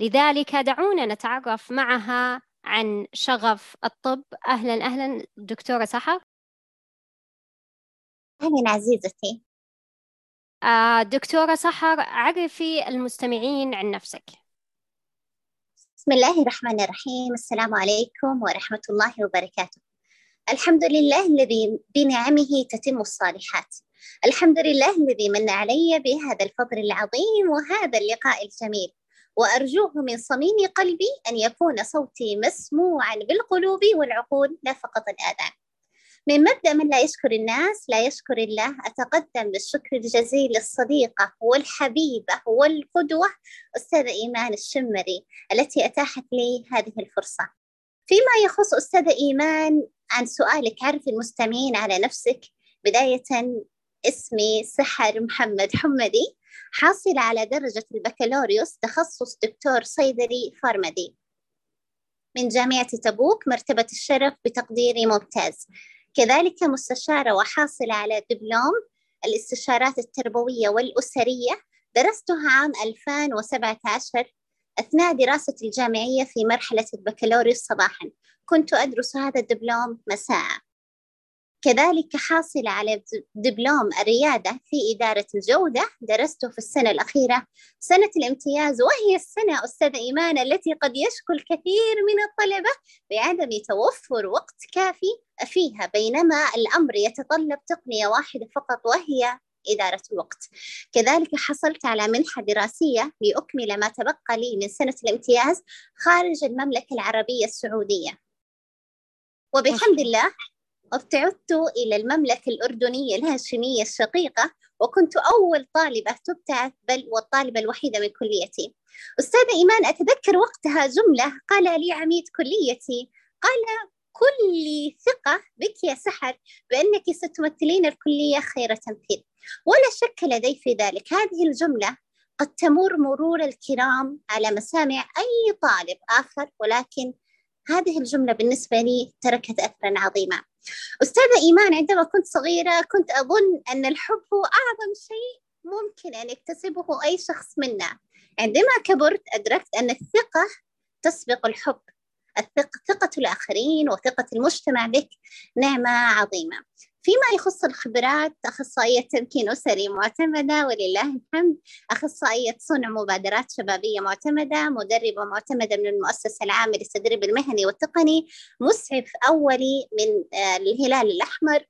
لذلك دعونا نتعرف معها عن شغف الطب. أهلا أهلا دكتورة سحر. أهلا عزيزتي. آه دكتورة سحر عرفي المستمعين عن نفسك. بسم الله الرحمن الرحيم. السلام عليكم ورحمة الله وبركاته. الحمد لله الذي بنعمه تتم الصالحات. الحمد لله الذي من علي بهذا الفضل العظيم وهذا اللقاء الجميل. وأرجوه من صميم قلبي أن يكون صوتي مسموعا بالقلوب والعقول لا فقط الآذان. من مبدأ من لا يشكر الناس لا يشكر الله أتقدم بالشكر الجزيل للصديقة والحبيبة والقدوة أستاذة إيمان الشمري التي أتاحت لي هذه الفرصة. فيما يخص أستاذة إيمان عن سؤالك عرف المستمعين على نفسك. بداية اسمي سحر محمد حمدي. حاصلة على درجة البكالوريوس تخصص دكتور صيدلي فارمدي من جامعة تبوك مرتبة الشرف بتقديري ممتاز. كذلك مستشارة وحاصلة على دبلوم الاستشارات التربوية والأسرية. درستها عام 2017 أثناء دراستي الجامعية في مرحلة البكالوريوس صباحا. كنت أدرس هذا الدبلوم مساء. كذلك حاصلة على دبلوم الريادة في إدارة الجودة درسته في السنة الأخيرة سنة الامتياز وهي السنة أستاذ إيمان التي قد يشكو الكثير من الطلبة بعدم توفر وقت كافي فيها بينما الأمر يتطلب تقنية واحدة فقط وهي إدارة الوقت. كذلك حصلت على منحة دراسية لأكمل ما تبقى لي من سنة الامتياز خارج المملكة العربية السعودية. وبحمد الله. أبتعدت إلى المملكة الأردنية الهاشمية الشقيقة وكنت أول طالبة تبتعث بل والطالبة الوحيدة من كليتي. أستاذة إيمان أتذكر وقتها جملة قال لي عميد كليتي قال كل ثقة بك يا سحر بأنك ستمثلين الكلية خير تمثيل. ولا شك لدي في ذلك. هذه الجملة قد تمر مرور الكرام على مسامع أي طالب آخر ولكن هذه الجملة بالنسبة لي تركت أثرا عظيما. أستاذة إيمان عندما كنت صغيرة كنت أظن أن الحب هو أعظم شيء ممكن أن يكتسبه أي شخص منا. عندما كبرت أدركت أن الثقة تسبق الحب. الثقة ثقة الآخرين وثقة المجتمع بك نعمة عظيمة. فيما يخص الخبرات أخصائية تمكين أسري معتمدة ولله الحمد. أخصائية صنع مبادرات شبابية معتمدة مدربة معتمدة من المؤسسة العامة للتدريب المهني والتقني مسعف أولي من آه، الهلال الأحمر.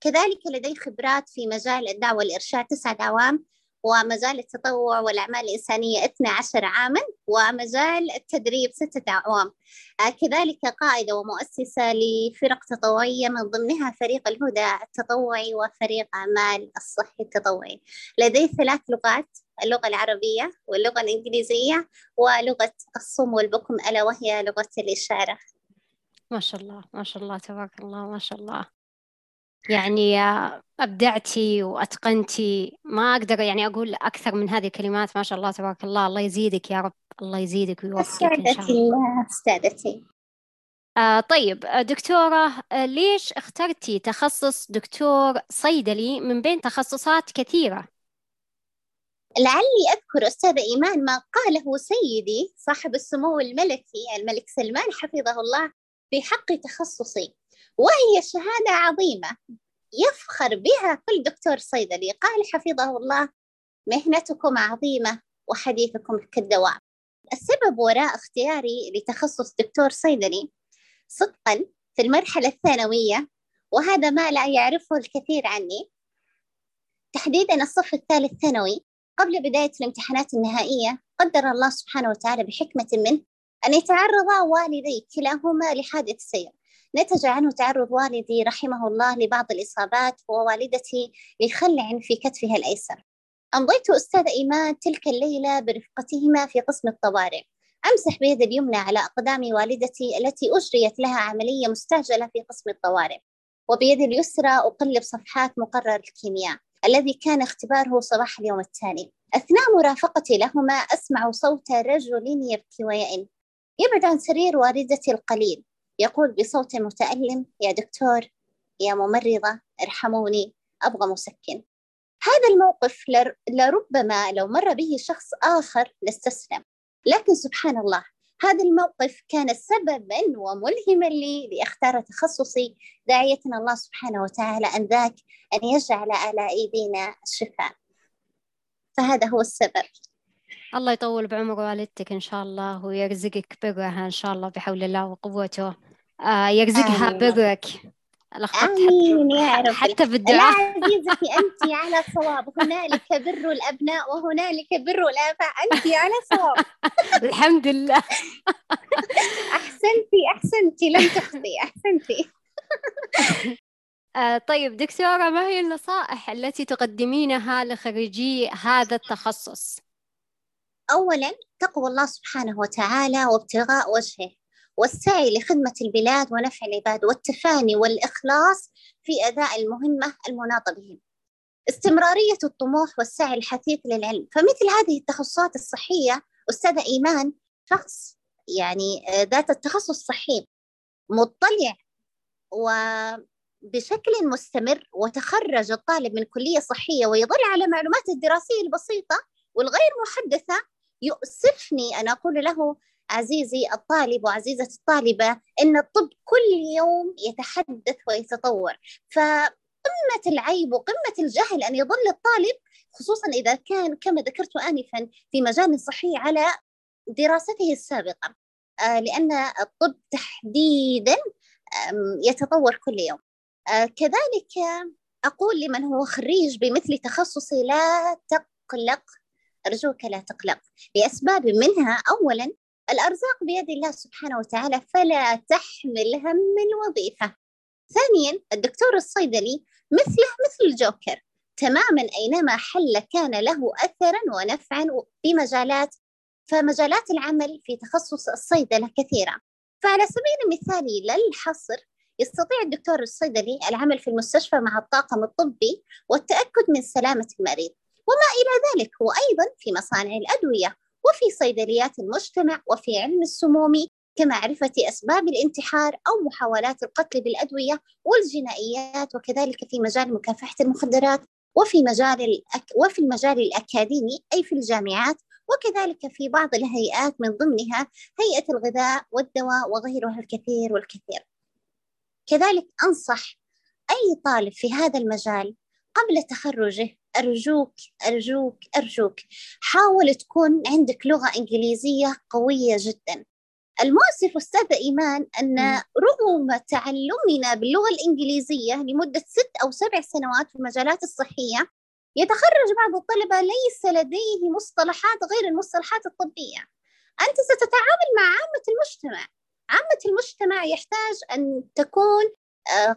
كذلك لدي خبرات في مجال الدعوة والإرشاد تسعة أعوام ومجال التطوع والأعمال الإنسانية 12 عاما ومجال التدريب ستة أعوام. آه، كذلك قائدة ومؤسسة لفرق تطوعية من ضمنها فريق الهدى التطوعي وفريق أعمال الصحي التطوعي. لدي ثلاث لغات اللغة العربية واللغة الإنجليزية ولغة الصم والبكم ألا وهي لغة الإشارة. ما شاء الله ما شاء الله تبارك الله ما شاء الله. يعني أبدعتي وأتقنتي. ما أقدر يعني أقول أكثر من هذه الكلمات ما شاء الله تبارك الله. الله يزيدك يا رب. الله يزيدك ويوفقك إن شاء الله. استاذتي آه طيب دكتورة آه ليش اخترتي تخصص دكتور صيدلي من بين تخصصات كثيرة؟ لعلي أذكر أستاذة إيمان ما قاله سيدي صاحب السمو الملكي الملك سلمان حفظه الله في حق تخصصي. وهي شهادة عظيمة. يفخر بها كل دكتور صيدلي. قال حفظه الله مهنتكم عظيمة وحديثكم كالدواء السبب وراء اختياري لتخصص دكتور صيدلي صدقا في المرحلة الثانوية وهذا ما لا يعرفه الكثير عني. تحديدا الصف الثالث ثانوي قبل بداية الامتحانات النهائية قدر الله سبحانه وتعالى بحكمة منه أن يتعرض والدي كلاهما لحادث سير. نتج عنه تعرض والدي رحمه الله لبعض الإصابات ووالدتي لخلع في كتفها الأيسر. أمضيت أستاذ إيمان تلك الليلة برفقتهما في قسم الطوارئ. أمسح بيدي اليمنى على أقدام والدتي التي أجريت لها عملية مستعجلة في قسم الطوارئ. وبيدي اليسرى أقلب صفحات مقرر الكيمياء الذي كان اختباره صباح اليوم التالي. أثناء مرافقتي لهما أسمع صوت رجل يبكي ويئن. يبعد عن سرير والدتي القليل. يقول بصوت متألم يا دكتور يا ممرضة ارحموني أبغى مسكن. هذا الموقف لربما لو مر به شخص آخر لاستسلم. لكن سبحان الله هذا الموقف كان سببا وملهما لي لأختار تخصصي. داعية الله سبحانه وتعالى أن ذاك أن يجعل على أيدينا الشفاء فهذا هو السبب. الله يطول بعمر والدتك إن شاء الله ويرزقك برها إن شاء الله بحول الله وقوته. آه آمين. برك آمين يا رب. حتى بالدعاء لا عزيزتي أنت على صواب. هنالك بر الأبناء وهنالك بر الآباء. أنت على صواب. الحمد لله. أحسنتي أحسنتي لم تخطي أحسنتي آه طيب دكتورة ما هي النصائح التي تقدمينها لخريجي هذا التخصص؟ أولا تقوى الله سبحانه وتعالى وابتغاء وجهه. والسعي لخدمة البلاد ونفع العباد والتفاني والإخلاص في أداء المهمة المناطة بهم. استمرارية الطموح والسعي الحثيث للعلم. فمثل هذه التخصصات الصحية أستاذة إيمان شخص يعني ذات التخصص الصحي مطلع وبشكل مستمر وتخرج الطالب من كلية صحية ويظل على معلوماته الدراسية البسيطة والغير محدثة يؤسفني أن أقول له عزيزي الطالب وعزيزة الطالبة إن الطب كل يوم يتحدث ويتطور. فقمة العيب وقمة الجهل أن يظل الطالب خصوصا إذا كان كما ذكرت آنفا في مجال صحي على دراسته السابقة. آه، لأن الطب تحديدا يتطور كل يوم. آه، كذلك أقول لمن هو خريج بمثل تخصصي لا تقلق أرجوك لا تقلق. لأسباب منها أولا الأرزاق بيد الله سبحانه وتعالى فلا تحمل هم الوظيفة. ثانيا الدكتور الصيدلي مثله مثل الجوكر. تماما أينما حل كان له أثرا ونفعا في مجالات فمجالات العمل في تخصص الصيدلة كثيرة. فعلى سبيل المثال للحصر يستطيع الدكتور الصيدلي العمل في المستشفى مع الطاقم الطبي والتأكد من سلامة المريض. وما إلى ذلك وأيضا في مصانع الأدوية. وفي صيدليات المجتمع وفي علم السموم كمعرفة أسباب الانتحار أو محاولات القتل بالأدوية والجنائيات وكذلك في مجال مكافحة المخدرات وفي مجال الأك... وفي المجال الأكاديمي أي في الجامعات وكذلك في بعض الهيئات من ضمنها هيئة الغذاء والدواء وغيرها الكثير والكثير. كذلك أنصح أي طالب في هذا المجال قبل تخرجه أرجوك أرجوك أرجوك. حاول تكون عندك لغة إنجليزية قوية جدا. المؤسف أستاذة إيمان أن رغم تعلمنا باللغة الإنجليزية لمدة ست أو سبع سنوات في المجالات الصحية يتخرج بعض الطلبة ليس لديه مصطلحات غير المصطلحات الطبية. أنت ستتعامل مع عامة المجتمع. عامة المجتمع يحتاج أن تكون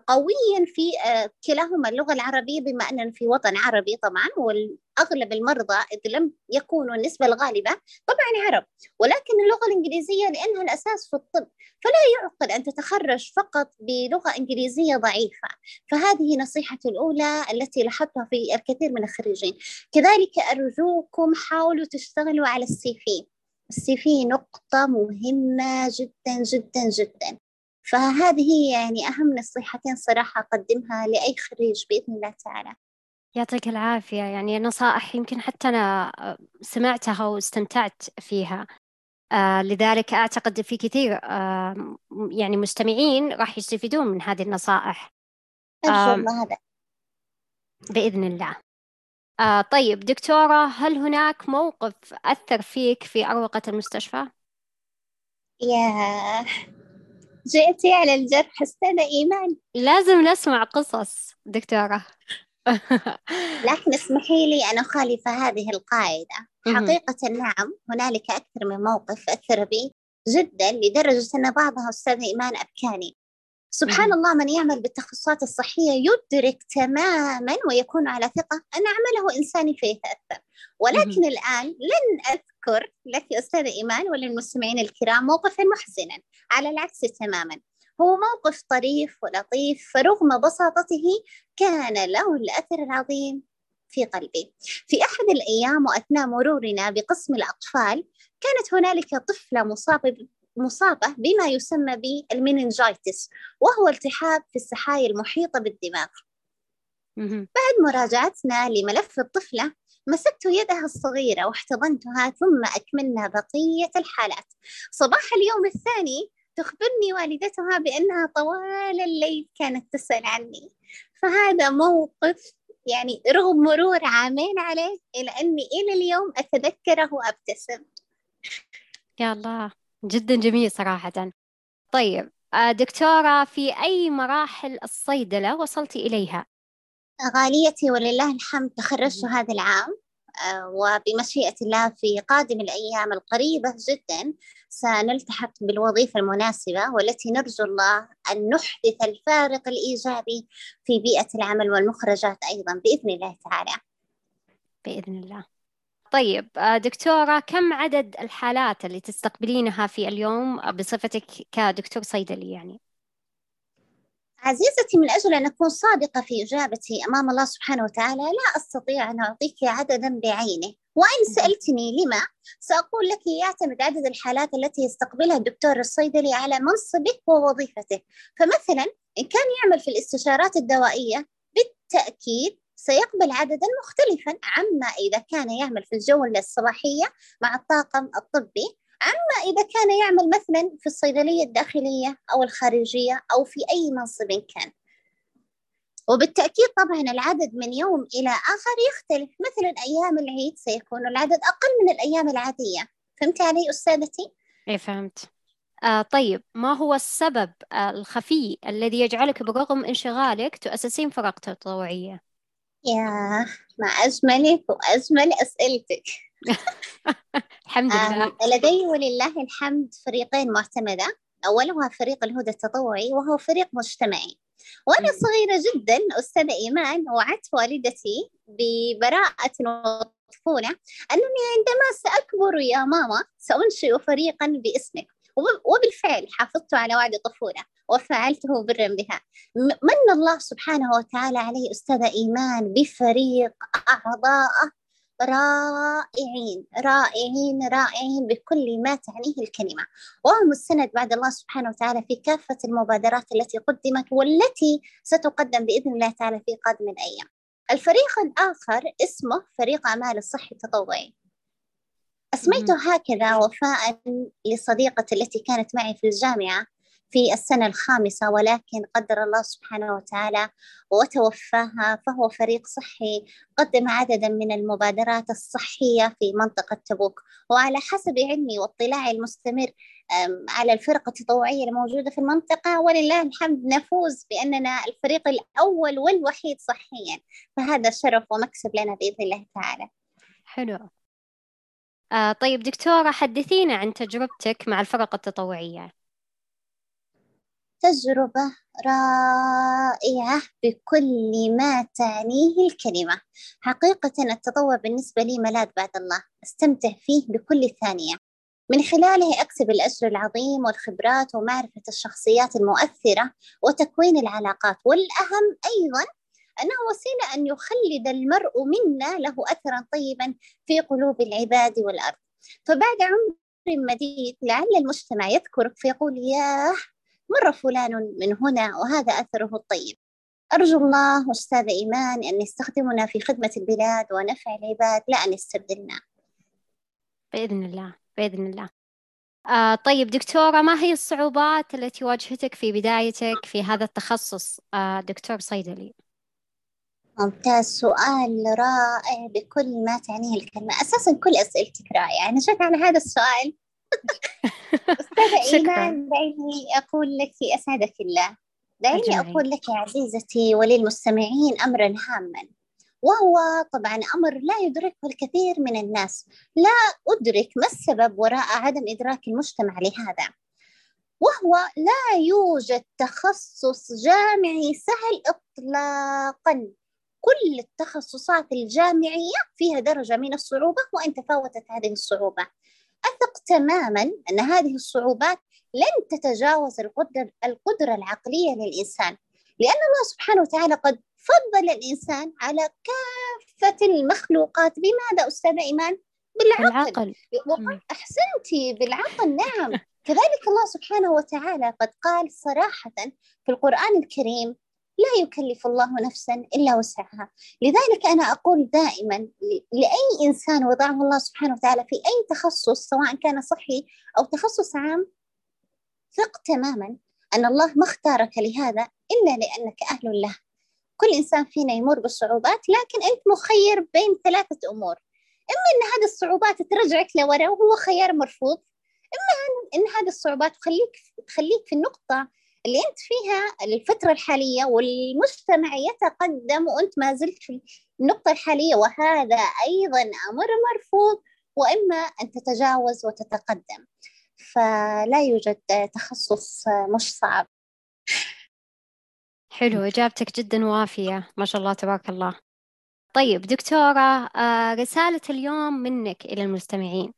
قويا في آه، كلاهما اللغة العربية بما أننا في وطن عربي طبعا والأغلب المرضى إذ لم يكونوا النسبة الغالبة طبعا عرب. ولكن اللغة الإنجليزية لأنها الأساس في الطب فلا يعقل أن تتخرج فقط بلغة إنجليزية ضعيفة. فهذه نصيحتي الأولى التي لاحظتها في الكثير من الخريجين. كذلك أرجوكم حاولوا تشتغلوا على السي في. السي في نقطة مهمة جدا جدا جدا. فهذه يعني أهم نصيحتين صراحة أقدمها لأي خريج بإذن الله تعالى. يعطيك العافية. يعني نصائح يمكن حتى أنا آه، سمعتها واستمتعت فيها. آه لذلك أعتقد في كثير آه يعني مستمعين راح يستفيدون من هذه النصائح. الله هذا. بإذن الله. آه طيب دكتورة هل هناك موقف أثر فيك في أروقة المستشفى؟ يا جئتي على الجرح استاذة إيمان. لازم نسمع قصص دكتورة. لكن اسمحي لي أن أخالف هذه القاعدة. حقيقة نعم هنالك أكثر من موقف أثر بي جدا لدرجة أن بعضها أستاذة إيمان أبكاني. سبحان الله من يعمل بالتخصصات الصحية يدرك تماما ويكون على ثقة أن عمله إنساني فيتأثر ولكن الآن لن أذكر لك أستاذة إيمان وللمستمعين الكرام موقفا محزنا على العكس تماما. هو موقف طريف ولطيف فرغم بساطته كان له الأثر العظيم في قلبي. في أحد الأيام وأثناء مرورنا بقسم الأطفال كانت هنالك طفلة مصابة مصابة بما يسمى بالمينينجايتس وهو التهاب في السحايا المحيطة بالدماغ. بعد مراجعتنا لملف الطفلة مسكت يدها الصغيرة واحتضنتها ثم أكملنا بقية الحالات. صباح اليوم الثاني تخبرني والدتها بأنها طوال الليل كانت تسأل عني. فهذا موقف يعني رغم مرور عامين عليه إلى أني إلى اليوم أتذكره وأبتسم. يا الله جدا جميل صراحة. طيب آه، دكتورة في أي مراحل الصيدلة وصلتي إليها؟ غاليتي ولله الحمد تخرجت هذا العام آه، وبمشيئة الله في قادم الأيام القريبة جدا سنلتحق بالوظيفة المناسبة والتي نرجو الله أن نحدث الفارق الإيجابي في بيئة العمل والمخرجات أيضا بإذن الله تعالى. بإذن الله. طيب آه، دكتورة كم عدد الحالات اللي تستقبلينها في اليوم؟ بصفتك كدكتور صيدلي يعني؟ عزيزتي من أجل أن أكون صادقة في إجابتي أمام الله سبحانه وتعالى لا أستطيع أن أعطيك عددا بعينه. وإن سألتني لما سأقول لك يعتمد عدد الحالات التي يستقبلها الدكتور الصيدلي على منصبه ووظيفته. فمثلا إن كان يعمل في الاستشارات الدوائية بالتأكيد سيقبل عددا مختلفا عما إذا كان يعمل في الجولة الصباحية مع الطاقم الطبي عما إذا كان يعمل مثلا في الصيدلية الداخلية أو الخارجية أو في أي منصب كان. وبالتأكيد طبعا العدد من يوم إلى آخر يختلف. مثلا أيام العيد سيكون العدد أقل من الأيام العادية. فهمت علي أستاذتي؟ إيه فهمت. آه طيب ما هو السبب آه الخفي الذي يجعلك برغم انشغالك تؤسسين فرق تطوعية؟ يا مع أجملك وأجمل أسئلتك. الحمد لله. لدي ولله الحمد فريقين معتمدة. أولها فريق الهدى التطوعي وهو فريق مجتمعي. وأنا صغيرة جدا أستاذة إيمان وعدت والدتي ببراءة وطفولة أنني عندما سأكبر يا ماما سأنشئ فريقا باسمك. وبالفعل حافظت على وعد الطفولة وفعلته برا بها. من الله سبحانه وتعالى علي أستاذة إيمان بفريق أعضاء رائعين رائعين رائعين بكل ما تعنيه الكلمة. وهو مستند بعد الله سبحانه وتعالى في كافة المبادرات التي قدمت والتي ستقدم بإذن الله تعالى في قادم الأيام. الفريق الآخر اسمه فريق أعمال الصحي التطوعي. أسميته هكذا وفاء لصديقة التي كانت معي في الجامعة في السنة الخامسة ولكن قدر الله سبحانه وتعالى وتوفاها فهو فريق صحي قدم عددا من المبادرات الصحية في منطقة تبوك. وعلى حسب علمي واطلاعي المستمر على الفرق التطوعية الموجودة في المنطقة ولله الحمد نفوز بأننا الفريق الأول والوحيد صحيا. فهذا شرف ومكسب لنا بإذن الله تعالى. حلو. آه طيب دكتورة حدثينا عن تجربتك مع الفرق التطوعية. تجربة رائعة بكل ما تعنيه الكلمة. حقيقة التطوع بالنسبة لي ملاذ بعد الله. أستمتع فيه بكل ثانية. من خلاله أكسب الأجر العظيم والخبرات ومعرفة الشخصيات المؤثرة وتكوين العلاقات. والأهم أيضا أنه وسيلة أن يخلد المرء منا له أثرا طيبا في قلوب العباد والأرض. فبعد عمر مديد لعل المجتمع يذكرك فيقول ياه مر فلان من هنا وهذا أثره الطيب. أرجو الله أستاذ إيمان أن يستخدمنا في خدمة البلاد ونفع العباد لا أن يستبدلنا. بإذن الله بإذن الله. آه طيب دكتورة ما هي الصعوبات التي واجهتك في بدايتك في هذا التخصص؟ آه دكتور صيدلي؟ ممتاز. سؤال رائع بكل ما تعنيه الكلمة. أساسا كل أسئلتك رائعة. أنا جيت على هذا السؤال. أستاذة إيمان دعيني أقول لك أسعدك الله. دعيني أقول لك يا عزيزتي وللمستمعين أمرا هاما. وهو طبعا أمر لا يدركه الكثير من الناس. لا أدرك ما السبب وراء عدم إدراك المجتمع لهذا. وهو لا يوجد تخصص جامعي سهل إطلاقا. كل التخصصات الجامعية فيها درجة من الصعوبة وإن تفاوتت هذه الصعوبة. أثق تماما أن هذه الصعوبات لن تتجاوز القدرة, القدرة العقلية للإنسان لأن الله سبحانه وتعالى قد فضل الإنسان على كافة المخلوقات. بماذا أستاذة إيمان؟ بالعقل, بالعقل. أحسنتي بالعقل. نعم. كذلك الله سبحانه وتعالى قد قال صراحة في القرآن الكريم لا يكلف الله نفسا إلا وسعها. لذلك أنا أقول دائما لأي إنسان وضعه الله سبحانه وتعالى في أي تخصص سواء كان صحي أو تخصص عام ثق تماما أن الله ما اختارك لهذا إلا لأنك أهل له. كل إنسان فينا يمر بالصعوبات لكن أنت مخير بين ثلاثة أمور. إما أن هذه الصعوبات ترجعك لورا وهو خيار مرفوض إما أن هذه الصعوبات تخليك تخليك في النقطة اللي أنت فيها الفترة الحالية والمجتمع يتقدم وأنت ما زلت في النقطة الحالية وهذا أيضا أمر مرفوض وإما أن تتجاوز وتتقدم. فلا يوجد تخصص مش صعب. حلو إجابتك جدا وافية. ما شاء الله تبارك الله. طيب دكتورة آه، رسالة اليوم منك إلى المستمعين.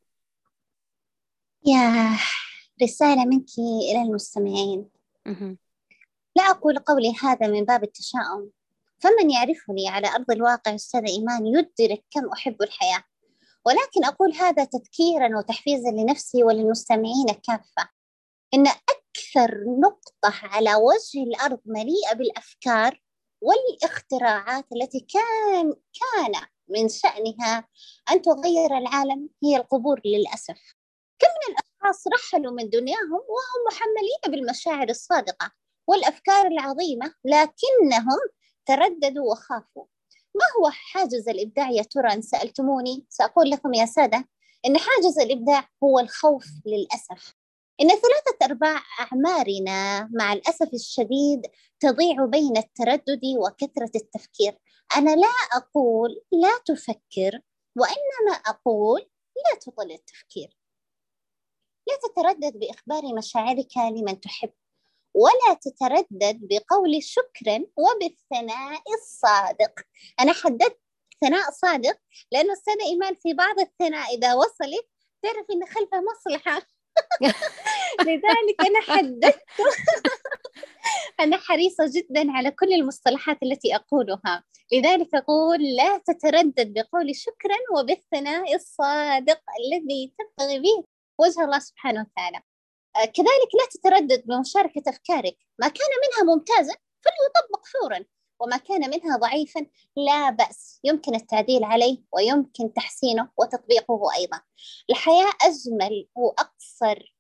يا رسالة منك إلى المستمعين. لا أقول قولي هذا من باب التشاؤم. فمن يعرفني على أرض الواقع أستاذ إيمان يدرك كم أحب الحياة. ولكن أقول هذا تذكيرا وتحفيزا لنفسي وللمستمعين كافة. إن أكثر نقطة على وجه الأرض مليئة بالأفكار والاختراعات التي كان كان من شأنها أن تغير العالم هي القبور للأسف. كم من الأشخاص رحلوا من دنياهم وهم محملين بالمشاعر الصادقة والأفكار العظيمة لكنهم ترددوا وخافوا. ما هو حاجز الإبداع يا ترى إن سألتموني. سأقول لكم يا سادة إن حاجز الإبداع هو الخوف للأسف. إن ثلاثة أرباع أعمارنا مع الأسف الشديد تضيع بين التردد وكثرة التفكير. أنا لا أقول لا تفكر وإنما أقول لا تطل التفكير. لا تتردد بإخبار مشاعرك لمن تحب ولا تتردد بقول شكرا وبالثناء الصادق. أنا حددت ثناء صادق لأنه السنة إيمان في بعض الثناء إذا وصلت تعرف إن خلفه مصلحة. لذلك أنا حددت. أنا حريصة جدا على كل المصطلحات التي أقولها. لذلك أقول لا تتردد بقول شكرا وبالثناء الصادق الذي تبتغي به وجه الله سبحانه وتعالى. آه، كذلك لا تتردد بمشاركة أفكارك. ما كان منها ممتازا فليطبق فورا وما كان منها ضعيفا لا بأس. يمكن التعديل عليه ويمكن تحسينه وتطبيقه أيضا. الحياة أجمل وأقصر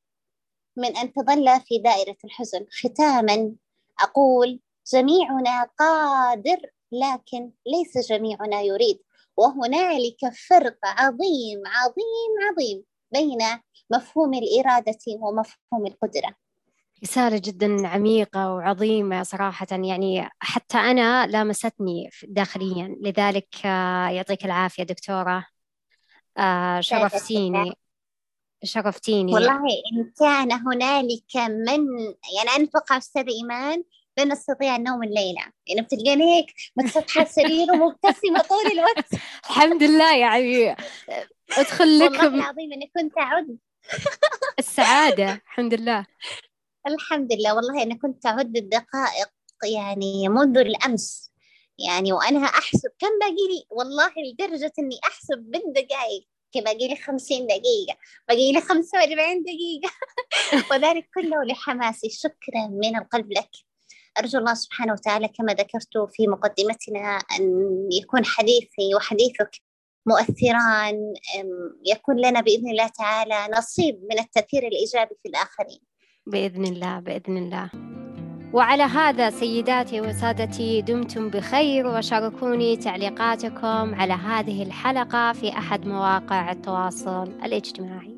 من أن تظل في دائرة الحزن. ختاما أقول جميعنا قادر لكن ليس جميعنا يريد. وهنالك فرق عظيم عظيم عظيم. بين مفهوم الإرادة ومفهوم القدرة. رسالة جدا عميقة وعظيمة صراحة يعني حتى أنا لامستني داخليا. لذلك آه، يعطيك العافية دكتورة. آه، شرفتيني. شرفتيني. والله إن كان هنالك من يعني أنا أتوقع أستاذ إيمان لن نستطيع النوم الليلة. يعني بتلقاني هيك متسطحة السرير ومبتسمة طول الوقت. الحمد لله يعني ادخل لك والله العظيم إني كنت أعد. السعادة الحمد لله. الحمد لله والله أنا كنت أعد الدقائق يعني منذ الأمس. يعني وأنا أحسب كم باقي لي؟ والله لدرجة إني أحسب بالدقائق باقي لي 50 دقيقة باقي لي 45 دقيقة. وذلك كله لحماسي. شكرا من القلب لك. أرجو الله سبحانه وتعالى كما ذكرت في مقدمتنا أن يكون حديثي وحديثك مؤثران يكون لنا بإذن الله تعالى نصيب من التأثير الإيجابي في الآخرين. بإذن الله بإذن الله. وعلى هذا سيداتي وسادتي دمتم بخير وشاركوني تعليقاتكم على هذه الحلقة في أحد مواقع التواصل الاجتماعي.